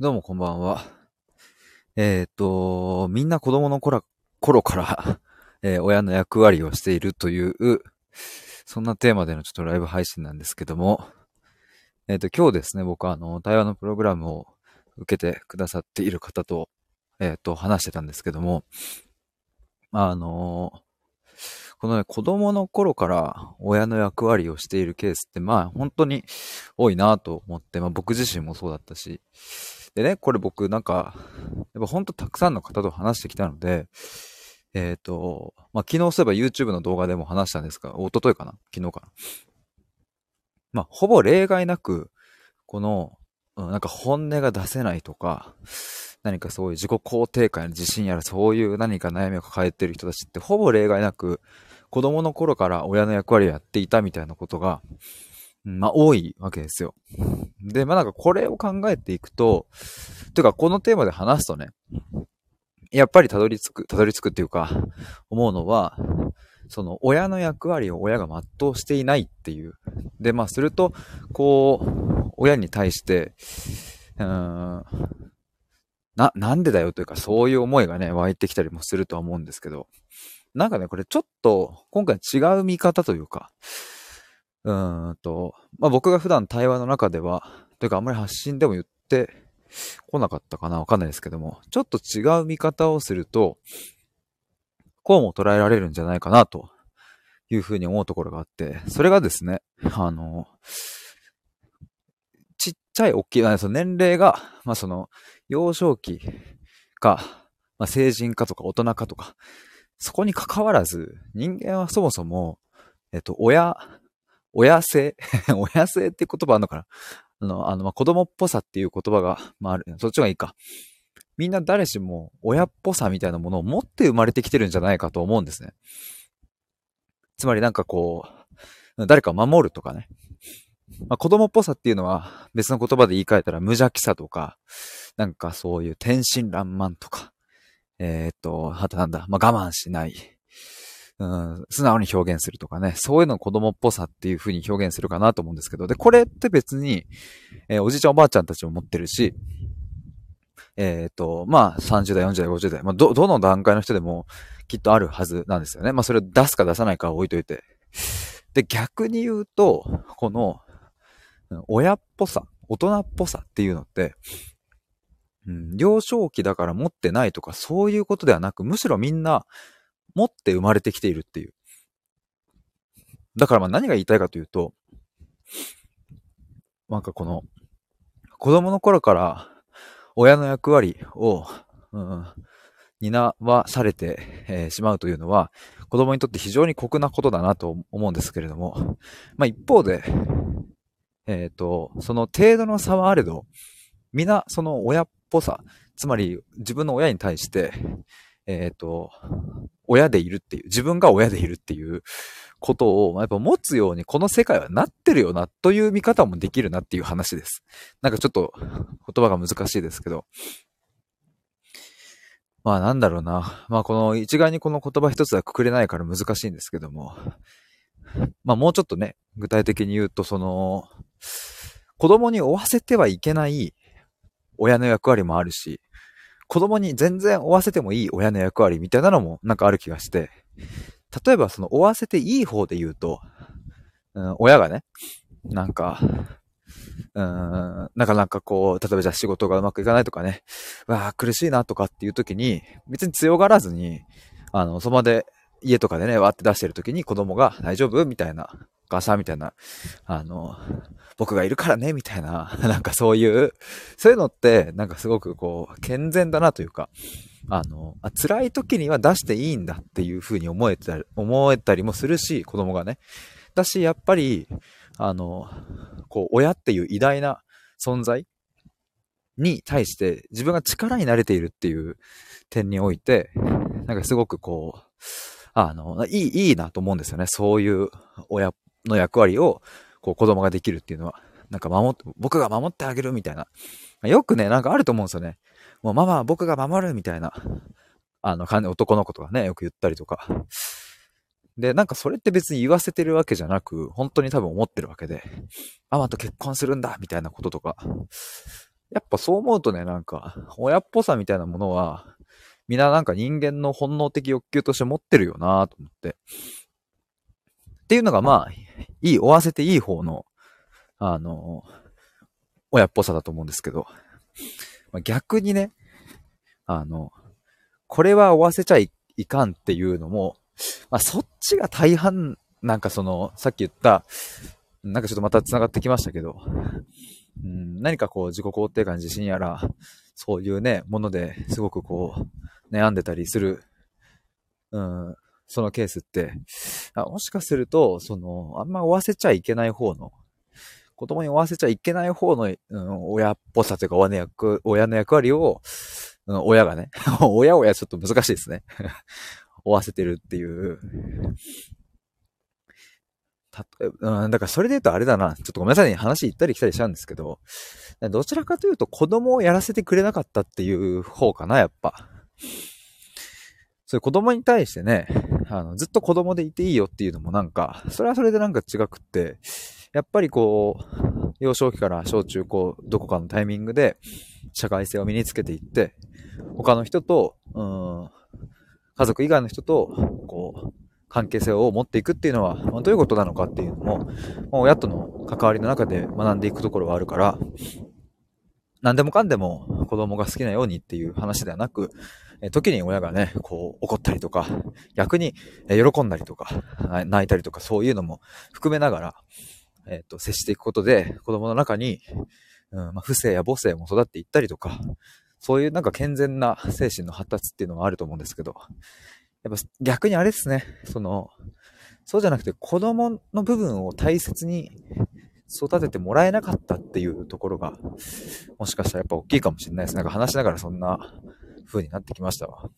どうもこんばんは。えっ、と、みんな子供の頃頃から、えー親の役割をしているという、そんなテーマでのちょっとライブ配信なんですけども、えっ、と、今日ですね、僕はあの、対話のプログラムを受けてくださっている方と、えっ、と、話してたんですけども、あのこのね、子供の頃から親の役割をしているケースって、まあ、本当に多いなと思って、まあ僕自身もそうだったし、でね、これ僕なんか、やっぱほんとたくさんの方と話してきたので、えっ、と、まあ、昨日そういえば YouTube の動画でも話したんですが、一昨日かな？昨日かな？まあ、ほぼ例外なく、この、うんなんか本音が出せないとか、何かそういう自己肯定感や自信やらそういう何か悩みを抱えてる人たちってほぼ例外なく、子供の頃から親の役割をやっていたみたいなことが、まあ多いわけですよ。で、まあなんかこれを考えていくと、というかこのテーマで話すとね、やっぱりたどり着く、たどり着くっていうか、思うのは、その親の役割を親が全うしていないっていう。で、まあすると、こう、親に対して、うーん、な、なんでだよというかそういう思いがね、湧いてきたりもするとは思うんですけど、なんかね、これちょっと、今回違う見方というか、うんと、まあ僕が普段対話の中では、というかあんまり発信でも言ってこなかったかなわかんないですけども、ちょっと違う見方をすると、こうも捉えられるんじゃないかなというふうに思うところがあって、それがですね、あの、ちっちゃい大きい、その年齢が、まあその、幼少期か、まあ成人かとか大人かとか、そこに関わらず、人間はそもそも、えっと、親、親性親性って言葉あるのかな？あの、あの、まあ、子供っぽさっていう言葉が、まあ、ある。そっちがいいか。みんな誰しも親っぽさみたいなものを持って生まれてきてるんじゃないかと思うんですね。つまりなんかこう、誰かを守るとかね。まあ、子供っぽさっていうのは別の言葉で言い換えたら無邪気さとか、なんかそういう天真爛漫とか、えーっと、あとなんだ、まあ、我慢しない。うん、素直に表現するとかね、そういうの子供っぽさっていう風に表現するかなと思うんですけど、で、これって別に、えーおじいちゃんおばあちゃんたちも持ってるし、えっ、と、まあ、30代、40代、50代、まあ、ど、どの段階の人でもきっとあるはずなんですよね。まあ、それを出すか出さないかは置いといて。で、逆に言うと、この、親っぽさ、大人っぽさっていうのって、うん、幼少期だから持ってないとかそういうことではなく、むしろみんな持って生まれてきているっていう。だからまあ何が言いたいかというと、なんかこの、子供の頃から親の役割を、うん、担わされて、えーしまうというのは、子供にとって非常に酷なことだなと思うんですけれども、まあ一方で、えっ、と、その程度の差はあれど、皆その親っぽさ、つまり自分の親に対して、えっ、と、親でいるっていう、自分が親でいるっていうことを、やっぱ持つようにこの世界はなってるよなという見方もできるなっていう話です。なんかちょっと言葉が難しいですけど。まあなんだろうな。まあこの一概にこの言葉一つはくくれないから難しいんですけども。まあもうちょっとね、具体的に言うとその、子供に負わせてはいけない親の役割もあるし、子供に全然負わせてもいい親の役割みたいなのもなんかある気がして、例えばその負わせていい方で言うと、うん、親がね、なんか、うん、なかなかこう、例えばじゃあ仕事がうまくいかないとかね、わあ苦しいなとかっていう時に、別に強がらずに、あの、その場で家とかでね、わーって出してる時に子供が大丈夫みたいな、母さんみたいな、あの、僕がいるからね、みたいな、なんかそういう、そういうのって、なんかすごくこう、健全だなというか、あの、あ辛い時には出していいんだっていうふうに思えたり、思えたりもするし、子供がね。だし、やっぱり、あの、こう、親っていう偉大な存在に対して自分が力になれているっていう点において、なんかすごくこう、あの、いい、いいなと思うんですよね。そういう親っの役割を、こう子供ができるっていうのは。なんか守って、僕が守ってあげるみたいな。よくね、なんかあると思うんですよね。もうママは僕が守るみたいな、あの、男の子とかね、よく言ったりとか。で、なんかそれって別に言わせてるわけじゃなく、本当に多分思ってるわけで、ママと結婚するんだみたいなこととか、やっぱそう思うとね、なんか、親っぽさみたいなものは、みんななんか人間の本能的欲求として持ってるよなと思って。っていうのがまあ、いい、追わせていい方の、あの、親っぽさだと思うんですけど、まあ、逆にね、あの、これは追わせちゃいかんっていうのも、まあ、そっちが大半、なんかその、さっき言った、なんかちょっとまた繋がってきましたけど、うん、何かこう自己肯定感、自信やら、そういうね、ものですごくこう、悩んでたりする、うん、そのケースって、あもしかすると、その、あんま追わせちゃいけない方の、子供に追わせちゃいけない方の、うん、親っぽさというか親の役、親の役割を、うん、親がね、親親ちょっと難しいですね。追わせてるっていう。たうん、だからそれで言うとあれだな。ちょっとごめんなさいね。話行ったり来たりしちゃうんですけど、どちらかというと子供をやらせてくれなかったっていう方かな、やっぱ。そういう子供に対してね、あの、ずっと子供でいていいよっていうのもなんか、それはそれでなんか違くって、やっぱりこう、幼少期から小中高、どこかのタイミングで、社会性を身につけていって、他の人と、うん、家族以外の人と、こう、関係性を持っていくっていうのは、まあ、どういうことなのかっていうのも、まあ、親との関わりの中で学んでいくところはあるから、何でもかんでも子供が好きなようにっていう話ではなく、時に親がね、こう怒ったりとか、逆に喜んだりとか、泣いたりとかそういうのも含めながら、えっ、ー、と、接していくことで子供の中に、うんまあ、不正や母性も育っていったりとか、そういうなんか健全な精神の発達っていうのはあると思うんですけど、やっぱ逆にあれですね、その、そうじゃなくて子供の部分を大切に育ててもらえなかったっていうところが、もしかしたらやっぱ大きいかもしれないです。なんか話しながらそんな風になってきましたわ。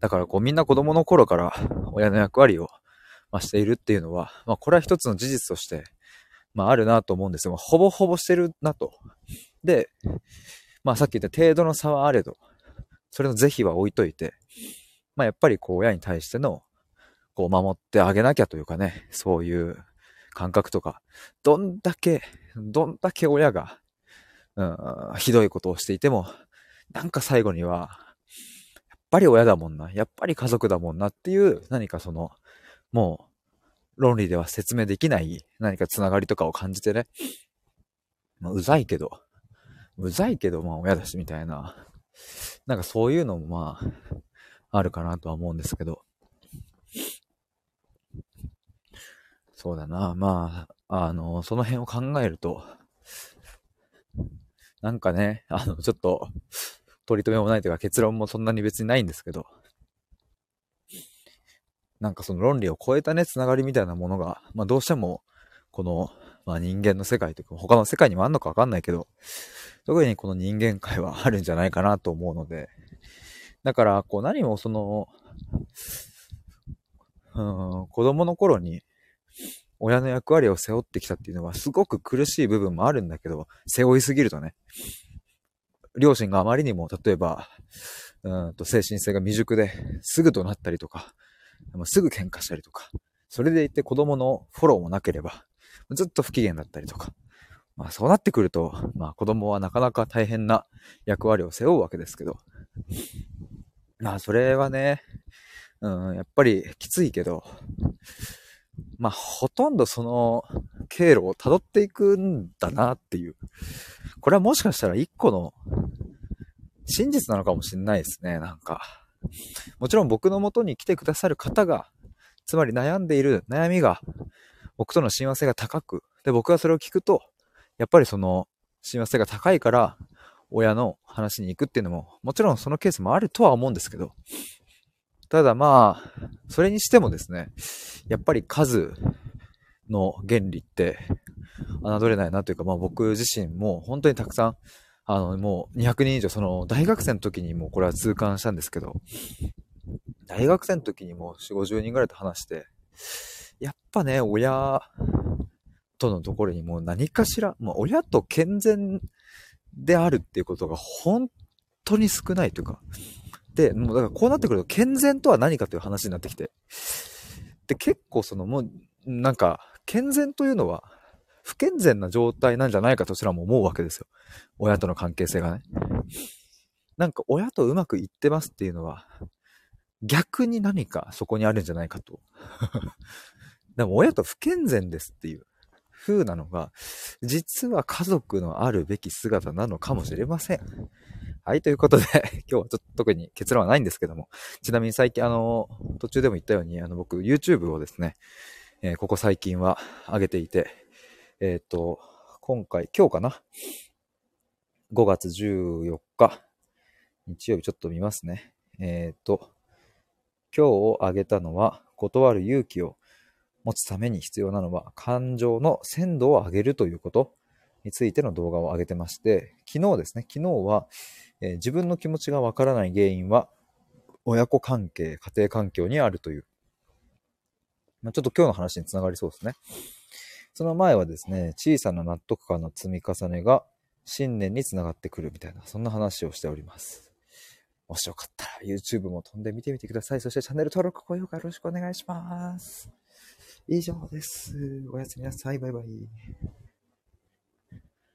だからこうみんな子供の頃から親の役割を、ま、しているっていうのは、まあこれは一つの事実として、まああるなと思うんですよ。ほぼほぼしてるなと。で、まあさっき言った程度の差はあれど、それの是非は置いといて、まあやっぱりこう親に対しての、こう守ってあげなきゃというかね、そういう感覚とか、どんだけ、どんだけ親が、うん、ひどいことをしていても、なんか最後には、やっぱり親だもんな、やっぱり家族だもんなっていう、何かその、もう、論理では説明できない何かつながりとかを感じてね、まあ、うざいけど、うざいけど、まあ親だしみたいな。なんかそういうのもまあ、あるかなとは思うんですけど。そうだな。まあ、あの、その辺を考えると、なんかね、あの、ちょっと、取り留めもないというか結論もそんなに別にないんですけど、なんかその論理を超えたね、つながりみたいなものが、まあどうしても、この、まあ人間の世界というか、他の世界にもあんのかわかんないけど、特にこの人間界はあるんじゃないかなと思うので、だから、こう何もその、うん、子供の頃に親の役割を背負ってきたっていうのはすごく苦しい部分もあるんだけど、背負いすぎるとね、両親があまりにも、例えば、うんと精神性が未熟ですぐとなったりとか、すぐ喧嘩したりとか、それでいて子供のフォローもなければ、ずっと不機嫌だったりとか。まあそうなってくると、まあ子供はなかなか大変な役割を背負うわけですけど。まあそれはね、うん、やっぱりきついけど、まあほとんどその経路を辿っていくんだなっていう。これはもしかしたら一個の真実なのかもしれないですね、なんか。もちろん僕の元に来てくださる方が、つまり悩んでいる悩みが僕との親和性が高く、で、僕がそれを聞くと、やっぱりその、親和性が高いから、親の話に行くっていうのも、もちろんそのケースもあるとは思うんですけど、ただまあ、それにしてもですね、やっぱり数の原理って、侮れないなというか、まあ僕自身も本当にたくさん、あの、もう200人以上、その大学生の時にもこれは痛感したんですけど、大学生の時にも4、50人ぐらいと話して、やっぱね、親とのところにもう何かしら、もう親と健全であるっていうことが本当に少ないというか、で、もうだからこうなってくると健全とは何かという話になってきて、で、結構そのもう、なんか、健全というのは、不健全な状態なんじゃないかとすらも思うわけですよ。親との関係性がね。なんか親とうまくいってますっていうのは、逆に何かそこにあるんじゃないかと。でも親と不健全ですっていう風なのが、実は家族のあるべき姿なのかもしれません。はい、ということで、今日はちょっと特に結論はないんですけども、ちなみに最近、あの、途中でも言ったように、あの、僕、YouTube をですね、えー、ここ最近は上げていて、えっ、ー、と、今回、今日かな ?5 月14日、日曜日ちょっと見ますね。えっ、ー、と、今日を挙げたのは、断る勇気を持つために必要なのは、感情の鮮度を上げるということについての動画を上げてまして、昨日ですね、昨日は、えー、自分の気持ちがわからない原因は、親子関係、家庭環境にあるという、まあ、ちょっと今日の話につながりそうですね。その前はですね、小さな納得感の積み重ねが信念につながってくるみたいな、そんな話をしております。もしよかったら YouTube も飛んで見てみてください。そしてチャンネル登録、高評価よろしくお願いします。以上です。おやすみなさい。バイバイ。